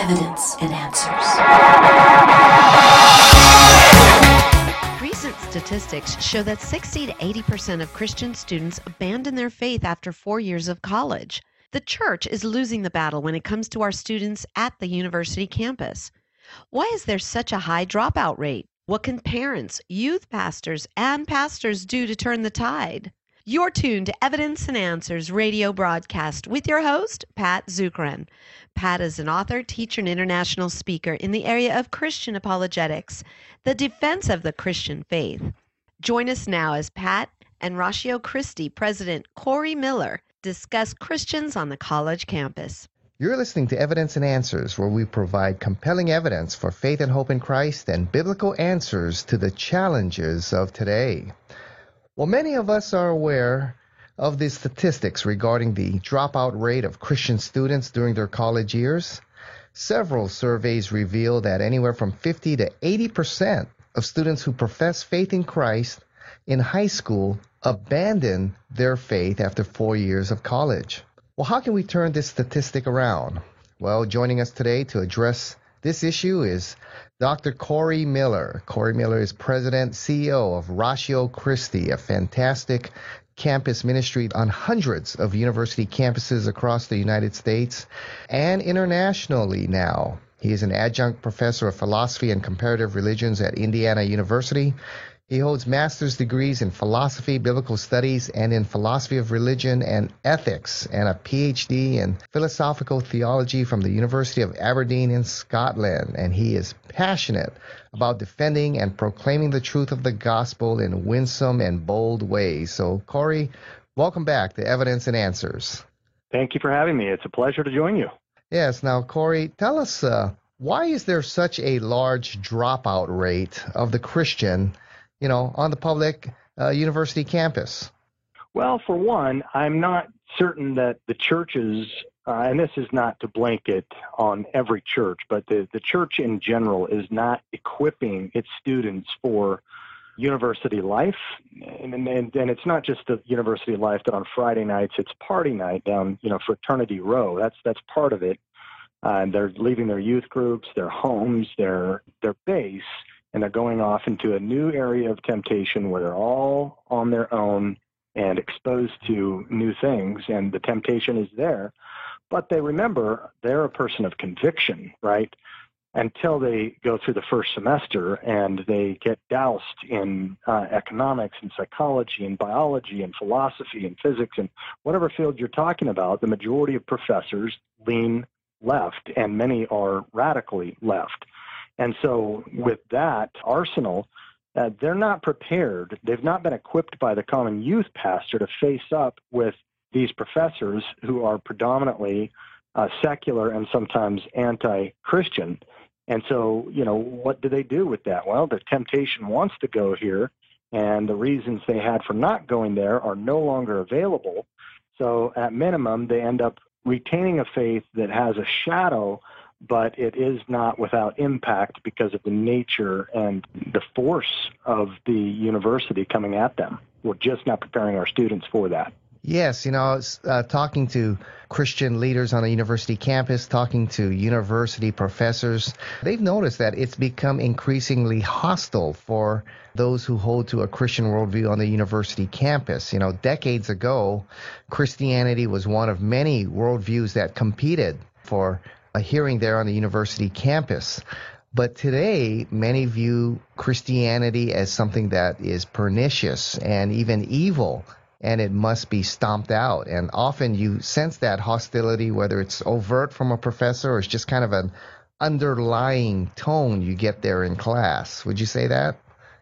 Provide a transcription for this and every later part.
evidence and answers. Recent statistics show that 60 to 80% of Christian students abandon their faith after four years of college. The church is losing the battle when it comes to our students at the university campus. Why is there such a high dropout rate? What can parents, youth pastors, and pastors do to turn the tide? You're tuned to Evidence and Answers radio broadcast with your host, Pat Zukeran. Pat is an author, teacher, and international speaker in the area of Christian apologetics, the defense of the Christian faith. Join us now as Pat and Ratio Christi President Corey Miller discuss Christians on the college campus. You're listening to Evidence and Answers, where we provide compelling evidence for faith and hope in Christ and biblical answers to the challenges of today. Well, many of us are aware of the statistics regarding the dropout rate of Christian students during their college years. Several surveys reveal that anywhere from 50 to 80 percent of students who profess faith in Christ in high school abandon their faith after four years of college. Well, how can we turn this statistic around? Well, joining us today to address this issue is Dr. Corey Miller. Corey Miller is president, CEO of Ratio Christi, a fantastic campus ministry on hundreds of university campuses across the United States and internationally now. He is an adjunct professor of philosophy and comparative religions at Indiana University. He holds master's degrees in philosophy, biblical studies, and in philosophy of religion and ethics, and a PhD in philosophical theology from the University of Aberdeen in Scotland. And he is passionate about defending and proclaiming the truth of the gospel in winsome and bold ways. So, Corey, welcome back to Evidence and Answers. Thank you for having me. It's a pleasure to join you. Yes. Now, Corey, tell us uh, why is there such a large dropout rate of the Christian? You know, on the public uh, university campus? Well, for one, I'm not certain that the churches, uh, and this is not to blanket on every church, but the, the church in general is not equipping its students for university life. And, and, and it's not just the university life that on Friday nights it's party night down, you know, Fraternity Row. That's, that's part of it. Uh, they're leaving their youth groups, their homes, their, their base and they're going off into a new area of temptation where they're all on their own and exposed to new things, and the temptation is there. But they remember they're a person of conviction, right? Until they go through the first semester and they get doused in uh, economics and psychology and biology and philosophy and physics and whatever field you're talking about, the majority of professors lean left, and many are radically left. And so, with that arsenal, uh, they're not prepared. They've not been equipped by the common youth pastor to face up with these professors who are predominantly uh, secular and sometimes anti Christian. And so, you know, what do they do with that? Well, the temptation wants to go here, and the reasons they had for not going there are no longer available. So, at minimum, they end up retaining a faith that has a shadow but it is not without impact because of the nature and the force of the university coming at them. We're just not preparing our students for that. Yes, you know, uh, talking to Christian leaders on a university campus, talking to university professors. They've noticed that it's become increasingly hostile for those who hold to a Christian worldview on the university campus. You know, decades ago, Christianity was one of many worldviews that competed for a hearing there on the university campus. But today, many view Christianity as something that is pernicious and even evil, and it must be stomped out. And often you sense that hostility, whether it's overt from a professor or it's just kind of an underlying tone you get there in class. Would you say that?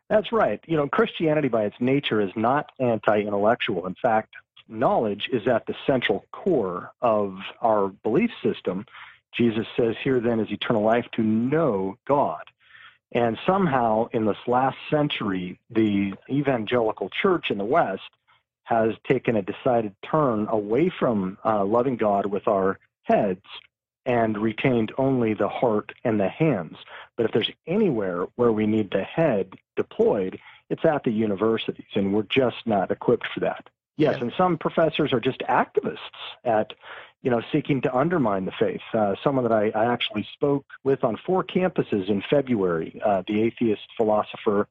That's right. You know, Christianity by its nature is not anti intellectual. In fact, knowledge is at the central core of our belief system. Jesus says, Here then is eternal life to know God. And somehow in this last century, the evangelical church in the West has taken a decided turn away from uh, loving God with our heads and retained only the heart and the hands. But if there's anywhere where we need the head deployed, it's at the universities, and we're just not equipped for that. Yes, and some professors are just activists at you know, seeking to undermine the faith. Uh, someone that I, I, actually spoke with on four campuses in February, uh, the atheist philosopher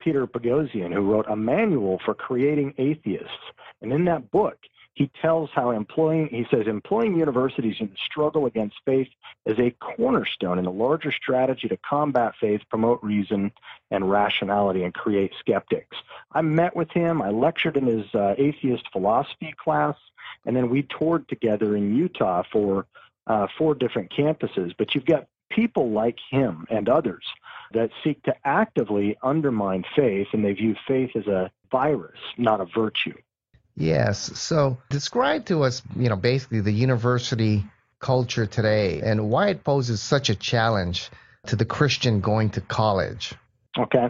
Peter Boghossian, who wrote a manual for creating atheists. And in that book, he tells how employing, he says, employing universities in the struggle against faith is a cornerstone in a larger strategy to combat faith, promote reason and rationality, and create skeptics. I met with him. I lectured in his uh, atheist philosophy class, and then we toured together in Utah for uh, four different campuses. But you've got people like him and others that seek to actively undermine faith, and they view faith as a virus, not a virtue. Yes. So describe to us, you know, basically the university culture today and why it poses such a challenge to the Christian going to college. Okay.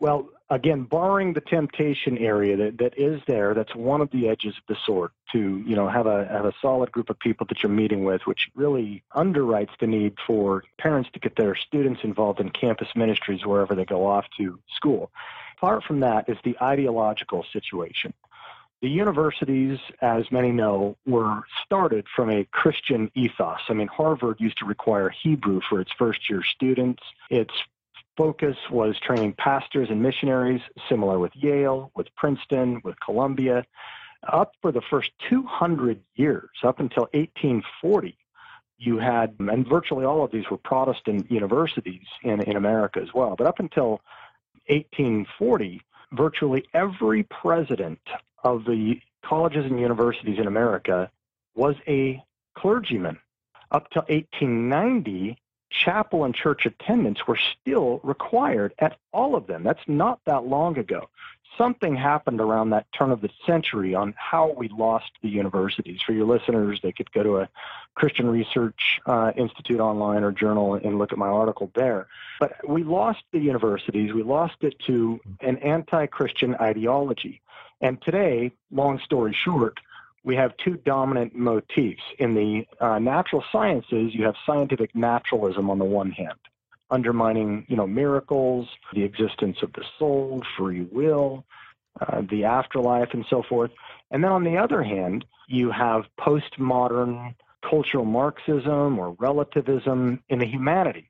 Well, again, barring the temptation area that, that is there, that's one of the edges of the sword to, you know, have a have a solid group of people that you're meeting with, which really underwrites the need for parents to get their students involved in campus ministries wherever they go off to school. Apart from that is the ideological situation. The universities, as many know, were started from a Christian ethos. I mean, Harvard used to require Hebrew for its first year students. Its focus was training pastors and missionaries, similar with Yale, with Princeton, with Columbia. Up for the first 200 years, up until 1840, you had, and virtually all of these were Protestant universities in, in America as well, but up until 1840, virtually every president of the colleges and universities in America was a clergyman. Up to 1890, chapel and church attendance were still required at all of them. That's not that long ago. Something happened around that turn of the century on how we lost the universities. For your listeners, they could go to a Christian Research uh, Institute online or journal and look at my article there. But we lost the universities. We lost it to an anti Christian ideology. And today, long story short, we have two dominant motifs. In the uh, natural sciences, you have scientific naturalism on the one hand, undermining, you know, miracles, the existence of the soul, free will, uh, the afterlife, and so forth. And then on the other hand, you have postmodern cultural Marxism or relativism in the humanities.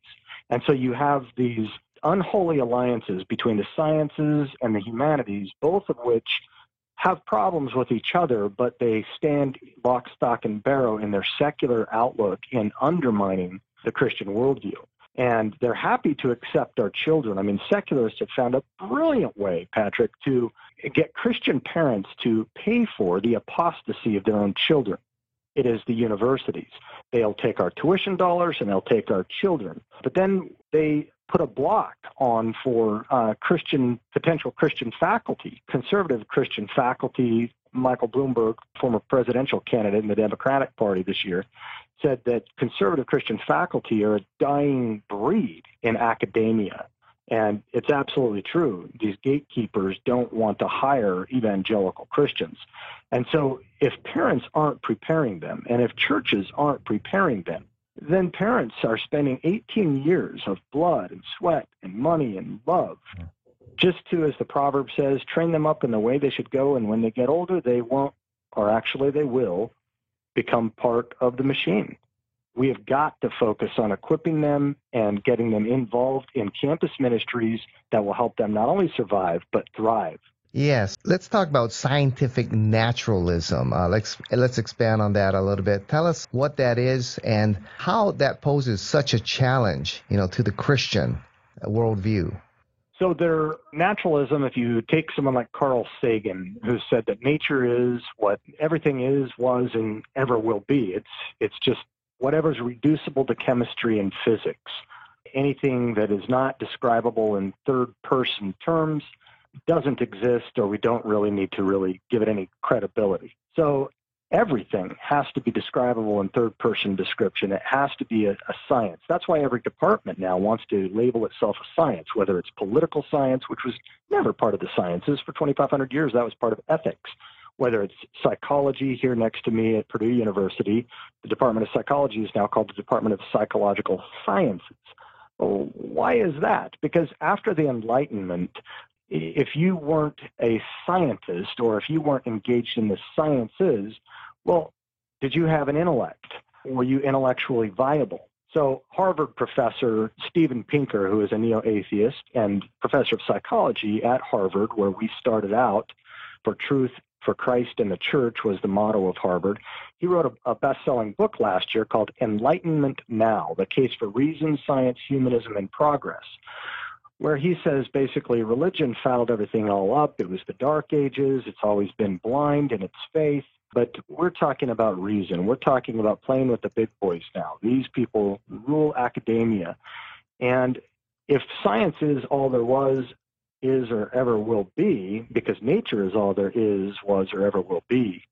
And so you have these unholy alliances between the sciences and the humanities, both of which have problems with each other, but they stand lock, stock, and barrel in their secular outlook in undermining the Christian worldview. And they're happy to accept our children. I mean, secularists have found a brilliant way, Patrick, to get Christian parents to pay for the apostasy of their own children. It is the universities. They'll take our tuition dollars and they'll take our children. But then they put a block on for uh, Christian potential Christian faculty, conservative Christian faculty. Michael Bloomberg, former presidential candidate in the Democratic Party this year, said that conservative Christian faculty are a dying breed in academia. And it's absolutely true. These gatekeepers don't want to hire evangelical Christians. And so, if parents aren't preparing them, and if churches aren't preparing them, then parents are spending 18 years of blood and sweat and money and love just to, as the proverb says, train them up in the way they should go. And when they get older, they won't, or actually they will, become part of the machine. We have got to focus on equipping them and getting them involved in campus ministries that will help them not only survive, but thrive. Yes, let's talk about scientific naturalism. Uh, let's let's expand on that a little bit. Tell us what that is and how that poses such a challenge, you know, to the Christian worldview. So their naturalism, if you take someone like Carl Sagan, who said that nature is what everything is, was, and ever will be. It's it's just whatever's reducible to chemistry and physics. Anything that is not describable in third person terms doesn't exist or we don't really need to really give it any credibility. So everything has to be describable in third person description. It has to be a, a, science. That's why every department now wants to label itself a science, whether it's political science, which was never part of the sciences for 2,500 years, that was part of ethics. Whether it's psychology here next to me at Purdue University, the Department of Psychology is now called the Department of Psychological Sciences. Well, why is that? Because after the Enlightenment, if you weren't a scientist or if you weren't engaged in the sciences, well, Did you have an intellect? Were you intellectually viable? So, Harvard professor Steven Pinker, who is a neo atheist and professor of psychology at Harvard, where we started out for truth, for Christ, and the church was the motto of Harvard. He wrote a, a best selling book last year called Enlightenment Now The Case for Reason, Science, Humanism, and Progress, where he says basically religion fouled everything all up. It was the Dark Ages, it's always been blind in its faith. But we're talking about reason. We're talking about playing with the big boys now. These people rule academia. And if science is all there was, is, or ever will be, because nature is all there is, was, or ever will be,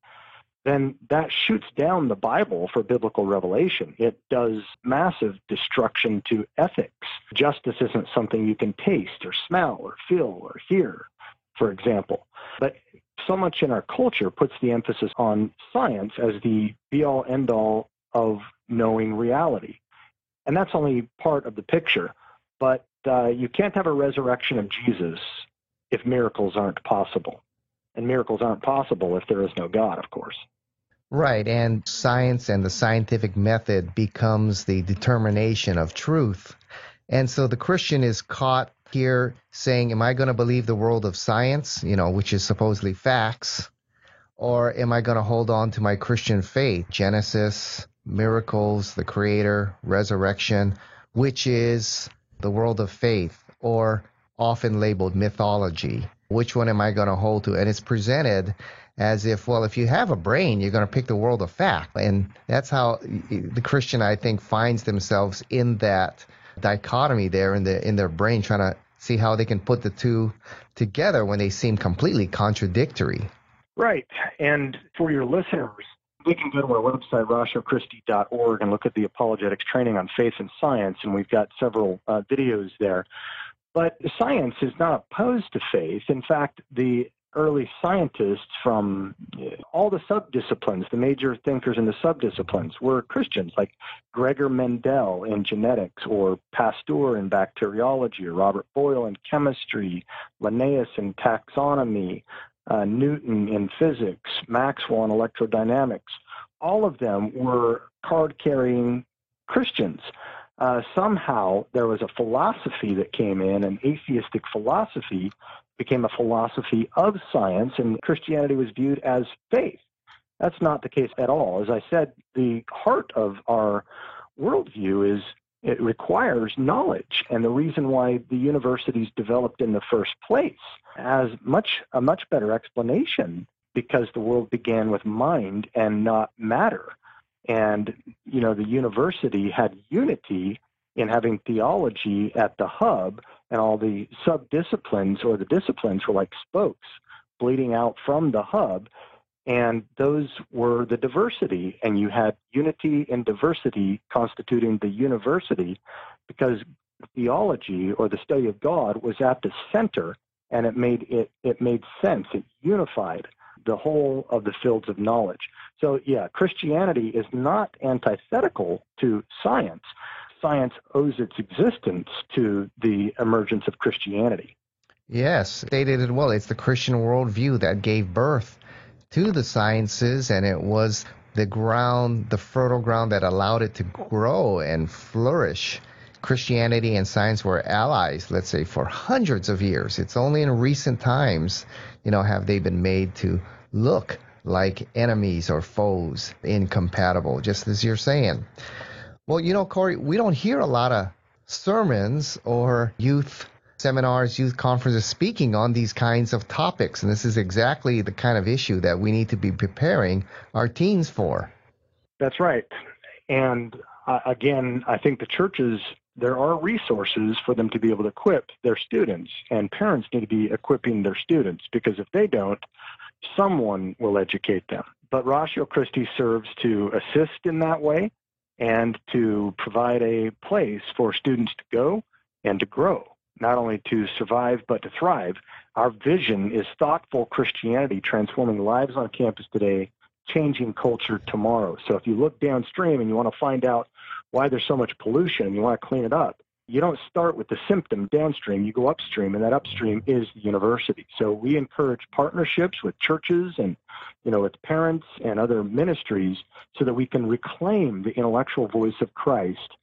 then that shoots down the Bible for biblical revelation. It does massive destruction to ethics. Justice isn't something you can taste or smell or feel or hear, for example. But so much in our culture puts the emphasis on science as the be all end all of knowing reality. And that's only part of the picture. But uh, you can't have a resurrection of Jesus if miracles aren't possible. And miracles aren't possible if there is no God, of course. Right, and science and the scientific method becomes the determination of truth. And so the Christian is caught here saying, Am I going to believe the world of science, you know, which is supposedly facts, or am I going to hold on to my Christian faith, Genesis, miracles, the Creator, resurrection, which is the world of faith, or often labeled mythology? Which one am I going to hold to? And it's presented as if, well, if you have a brain, you're going to pick the world of fact. And that's how the Christian, I think, finds themselves in that dichotomy there in the in their brain, trying to see how they can put the two together when they seem completely contradictory. Right. And for your listeners, they can go to our website, ratiochristi.org, and look at the apologetics training on faith and science, and we've got several uh, videos there. But science is not opposed to faith. In fact, the early scientists from all the subdisciplines, the major thinkers in the subdisciplines, were Christians, like Gregor Mendel in genetics, or Pasteur in bacteriology, or Robert Boyle in chemistry, Linnaeus in taxonomy, uh, Newton in physics, Maxwell in electrodynamics. All of them were card carrying Christians. Uh, somehow there was a philosophy that came in, an atheistic philosophy became a philosophy of science, and Christianity was viewed as faith. That's not the case at all. As I said, the heart of our worldview is it requires knowledge, and the reason why the universities developed in the first place has much a much better explanation because the world began with mind and not matter. And you know, the university had unity in having theology at the hub and all the sub disciplines or the disciplines were like spokes bleeding out from the hub. And those were the diversity. And you had unity and diversity constituting the university because theology or the study of god was at the center and it made it it made sense. It unified the whole of the fields of knowledge so yeah christianity is not antithetical to science science owes its existence to the emergence of Christianity. Yes, stated it well. It's the Christian worldview that gave birth to the sciences, and it was the ground, the fertile ground that allowed it to grow and flourish. Christianity and science were allies, let's say, for hundreds of years. It's only in recent times, you know, have they been made to look like enemies or foes, incompatible, just as you're saying. Well, you know, Corey, we don't hear a lot of sermons or youth seminars, youth conferences speaking on these kinds of topics. And this is exactly the kind of issue that we need to be preparing our teens for. That's right. And uh, again, I think the churches, there are resources for them to be able to equip their students, and parents need to be equipping their students because if they don't, someone will educate them. But Ratio Christi serves to assist in that way and to provide a place for students to go and to grow, not only to survive but to thrive. Our vision is thoughtful Christianity transforming lives on campus today, changing culture tomorrow. So if you look downstream and you want to find out why there's so much pollution and you want to clean it up, you don't start with the symptom downstream, you go upstream, and that upstream is the university. So we encourage partnerships with churches and you know, with parents and other ministries so that we can reclaim the intellectual voice of Christ,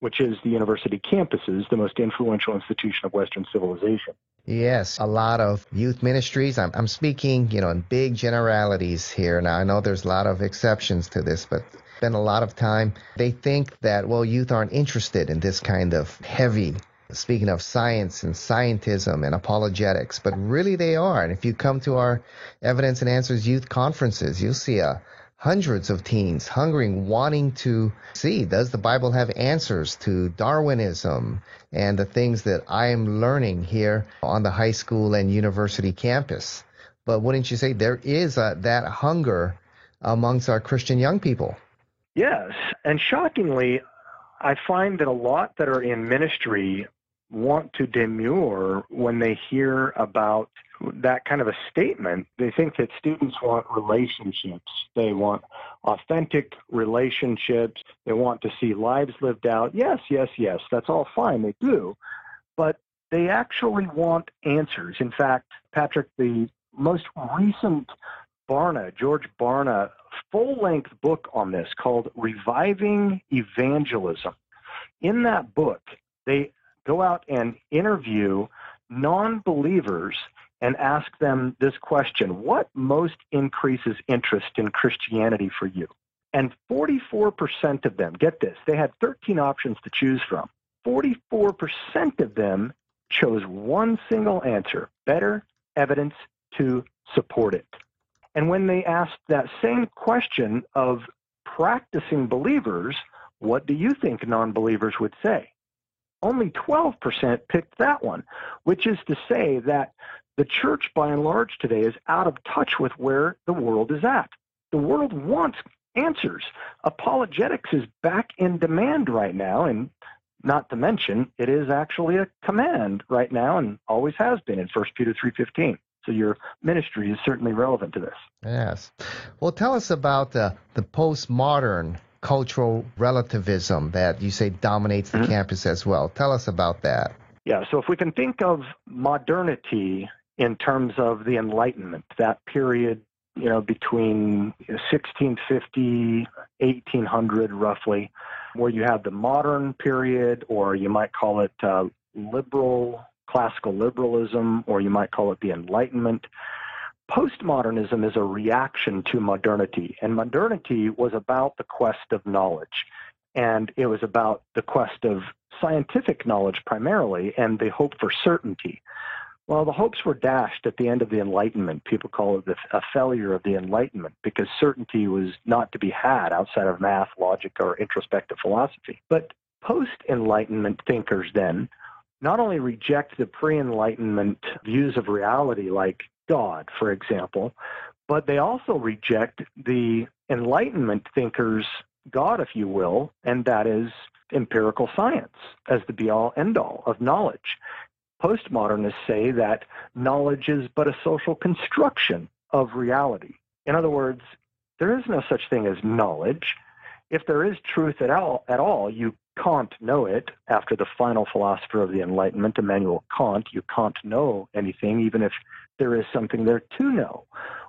which is the university campuses, the most influential institution of Western civilization. Yes, a lot of youth ministries. I'm, I'm speaking, you know, in big generalities here. Now, I know there's a lot of exceptions to this, but spend a lot of time. They think that, well, youth aren't interested in this kind of heavy, speaking of science and scientism and apologetics, but really they are. And if you come to our Evidence and Answers youth conferences, you'll see a hundreds of teens hungering, wanting to see does the Bible have answers to Darwinism and the things that I am learning here on the high school and university campus. But wouldn't you say there is a, that hunger amongst our Christian young people? Yes. And shockingly, I find that a lot that are in ministry want to demur when they hear about that kind of a statement. They think that students want relationships. They want authentic relationships. They want to see lives lived out. Yes, yes, yes, that's all fine. They do. But they actually want answers. In fact, Patrick, the most recent Barna, George Barna, full length book on this called Reviving Evangelism. In that book, they go out and interview non believers and ask them this question What most increases interest in Christianity for you? And 44% of them, get this, they had 13 options to choose from. 44% of them chose one single answer better evidence to support it. And when they asked that same question of practicing believers, what do you think non believers would say? Only 12% picked that one, which is to say that the church, by and large, today is out of touch with where the world is at. The world wants answers. Apologetics is back in demand right now, and not to mention, it is actually a command right now and always has been in 1 Peter 3.15. So your ministry is certainly relevant to this. Yes. Well, tell us about the, the postmodern cultural relativism that you say dominates the mm-hmm. campus as well. Tell us about that. Yeah, so if we can think of modernity in terms of the Enlightenment, that period, you know, between 1650, 1800 roughly, where you have the modern period, or you might call it uh, liberal classical liberalism, or you might call it the Enlightenment. Postmodernism is a reaction to modernity, and modernity was about the quest of knowledge. And it was about the quest of scientific knowledge primarily and the hope for certainty. Well, the hopes were dashed at the end of the Enlightenment. People call it the, a failure of the Enlightenment because certainty was not to be had outside of math, logic, or introspective philosophy. But post Enlightenment thinkers then not only reject the pre Enlightenment views of reality, like God, for example, but they also reject the Enlightenment thinkers' God, if you will, and that is empirical science as the be all end all of knowledge. Postmodernists say that knowledge is but a social construction of reality. In other words, there is no such thing as knowledge. If there is truth at all, at all, you can't know it after the final philosopher of the Enlightenment, Immanuel Kant. You can't know anything, even if there is something there to know.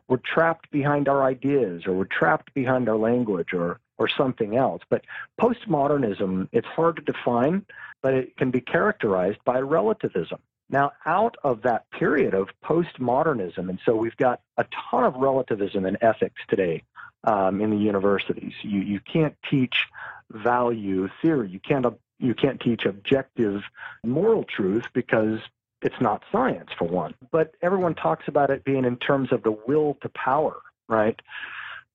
We're trapped behind our ideas, or we're trapped behind our language, or or something else. But postmodernism, it's hard to define, but it can be characterized by relativism. Now, out of that period of postmodernism, and so we've got a ton of relativism in ethics today um, in the universities. You you can't teach value theory. You can't you can't teach objective moral truth because it's not science for one. But everyone talks about it being in terms of the will to power, right?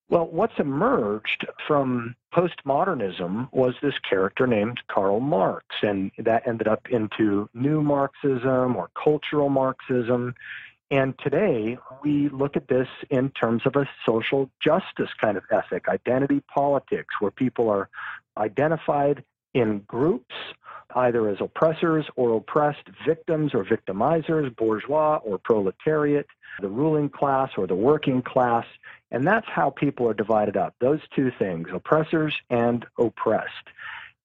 Well, what's emerged from postmodernism was this character named Karl Marx, and that ended up into new Marxism or cultural Marxism. And today we look at this in terms of a social justice kind of ethic, identity politics, where people are identified in groups, either as oppressors or oppressed, victims or victimizers, bourgeois or proletariat, the ruling class or the working class. And that's how people are divided up those two things, oppressors and oppressed.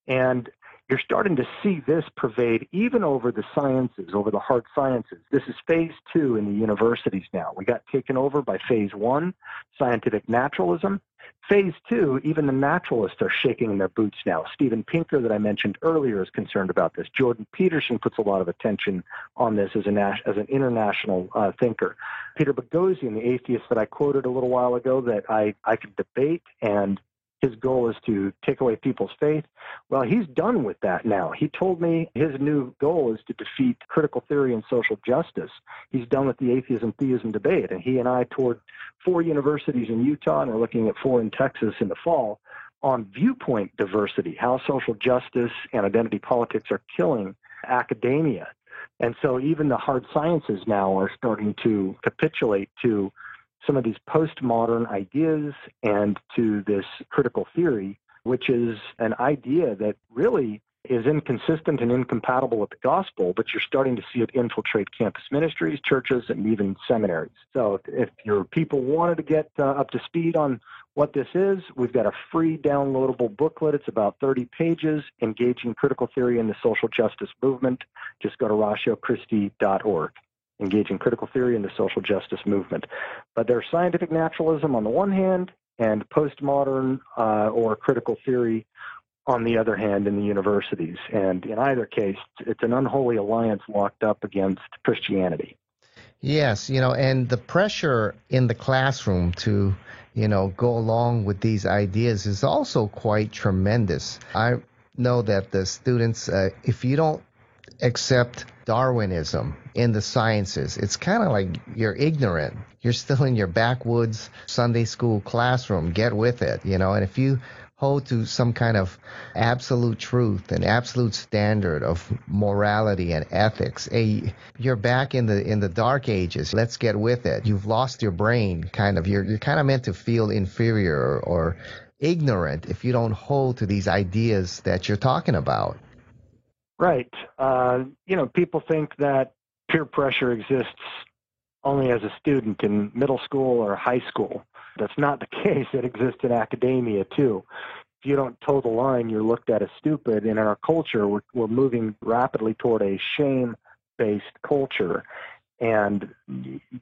And you're starting to see this pervade even over the sciences, over the hard sciences. This is phase two in the universities now. We got taken over by phase one, scientific naturalism. Phase two, even the naturalists are shaking in their boots now. Steven Pinker, that I mentioned earlier, is concerned about this. Jordan Peterson puts a lot of attention on this as, a, as an international uh, thinker. Peter Boghossian, the atheist that I quoted a little while ago, that I, I could debate and his goal is to take away people's faith. Well, he's done with that now. He told me his new goal is to defeat critical theory and social justice. He's done with the atheism theism debate, and he and I toured four universities in Utah and are looking at four in Texas in the fall on viewpoint diversity, how social justice and identity politics are killing academia. And so even the hard sciences now are starting to capitulate to some of these postmodern ideas and to this critical theory, which is an idea that really is inconsistent and incompatible with the gospel, but you're starting to see it infiltrate campus ministries, churches, and even seminaries. So if your people wanted to get uh, up to speed on what this is, we've got a free downloadable booklet. It's about 30 pages, Engaging Critical Theory in the Social Justice Movement. Just go to engaging critical theory and the social justice movement. But there's scientific naturalism on the one hand and postmodern uh, or critical theory on the other hand in the universities. And in either case, it's an unholy alliance locked up against Christianity. Yes, you know, and the pressure in the classroom to, you know, go along with these ideas is also quite tremendous. I know that the students, uh, if you don't accept Darwinism in the sciences. It's kind of like you're ignorant. You're still in your backwoods Sunday school classroom. Get with it, you know. And if you hold to some kind of absolute truth and absolute standard of morality and ethics, hey, you're back in the in the dark ages. Let's get with it. You've lost your brain, kind of. You're you're kind of meant to feel inferior or, or ignorant if you don't hold to these ideas that you're talking about. Right. Uh, you know, people think that peer pressure exists only as a student in middle school or high school. That's not the case. It exists in academia too. If you don't toe the line, you're looked at as stupid. And in our culture, we're, we're moving rapidly toward a shame based culture. And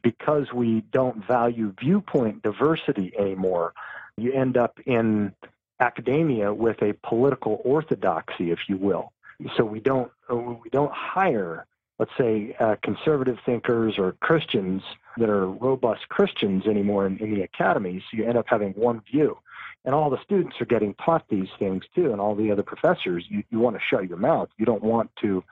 because we don't value viewpoint diversity anymore, you end up in academia with a political orthodoxy, if you will so we don't uh, we don't hire let's say uh, conservative thinkers or Christians that are robust Christians anymore in, in the academies. So you end up having one view. And all the students are getting taught these things too, and all the other professors, you, you want to shut your mouth. You don't want to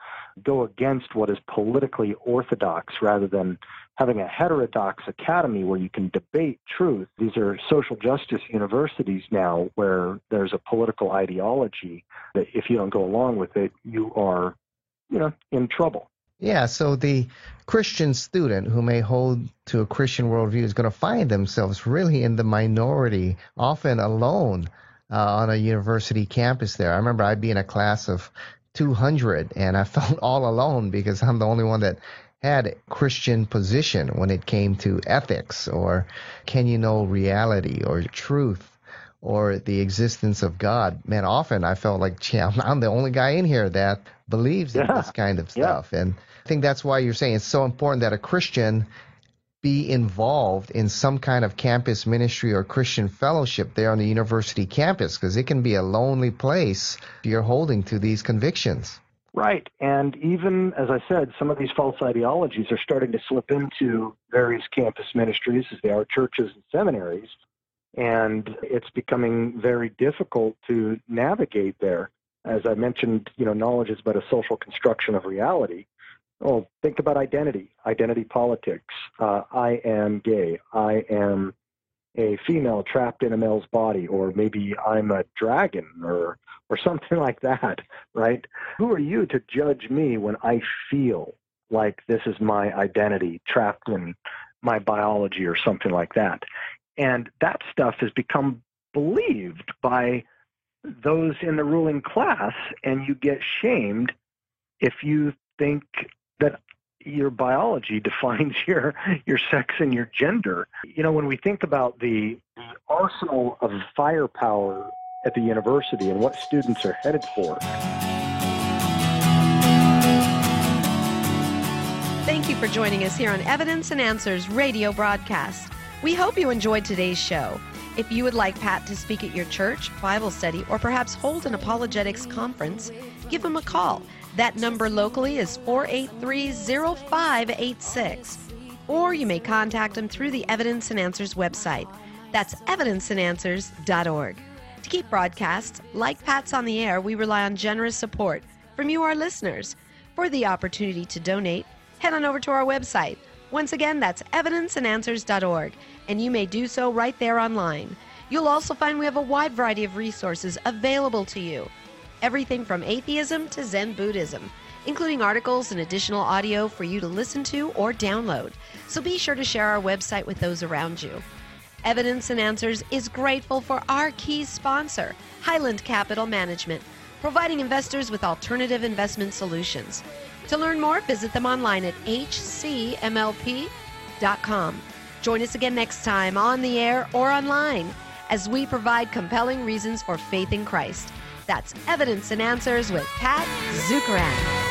go against what is politically orthodox rather than having a heterodox academy where you can debate truth. These are social justice universities now where there's a political ideology that if you don't go along with it, you are, you know, in trouble. Yeah, so the Christian student who may hold to a Christian worldview is going to find themselves really in the minority, often alone uh, on a university campus there. I remember I'd be in a class of 200 and I felt all alone because I'm the only one that had Christian position when it came to ethics or can you know reality or truth or the existence of God. Man, often I felt like, yeah, I'm the only guy in here that believes yeah. in this kind of stuff. Yeah. And think that's why you're saying it's so important that a Christian be involved in some kind of campus ministry or Christian fellowship there on the university campus because it can be a lonely place if you're holding to these convictions. Right. And even, as I said, some of these false ideologies are starting to slip into various campus ministries, as they are churches and seminaries. And it's becoming very difficult to navigate there. As I mentioned, you know, knowledge is but a social construction of reality. Oh, think about identity, identity politics. Uh, I am gay. I am a female trapped in a male's body, or maybe I'm a dragon, or or something like that, right? Who are you to judge me when I feel like this is my identity trapped in my biology or something like that? And that stuff has become believed by those in the ruling class, and you get shamed if you think that your biology defines your your sex and your gender. You know, when we think about the arsenal of firepower at the university and what students are headed for. Thank you for joining us here on Evidence and Answers radio broadcast. We hope you enjoyed today's show. If you would like Pat to speak at your church, Bible study, or perhaps hold an apologetics conference, give him a call that number locally is 483 0586. Or you may contact them through the Evidence and Answers website. That's evidenceandanswers.org. To keep broadcasts like Pat's on the air, we rely on generous support from you, our listeners. For the opportunity to donate, head on over to our website. Once again, that's evidenceandanswers.org, and you may do so right there online. You'll also find we have a wide variety of resources available to you. Everything from atheism to Zen Buddhism, including articles and additional audio for you to listen to or download. So be sure to share our website with those around you. Evidence and Answers is grateful for our key sponsor, Highland Capital Management, providing investors with alternative investment solutions. To learn more, visit them online at hcmlp.com. Join us again next time on the air or online as we provide compelling reasons for faith in Christ. That's Evidence and Answers with Pat Zukeran.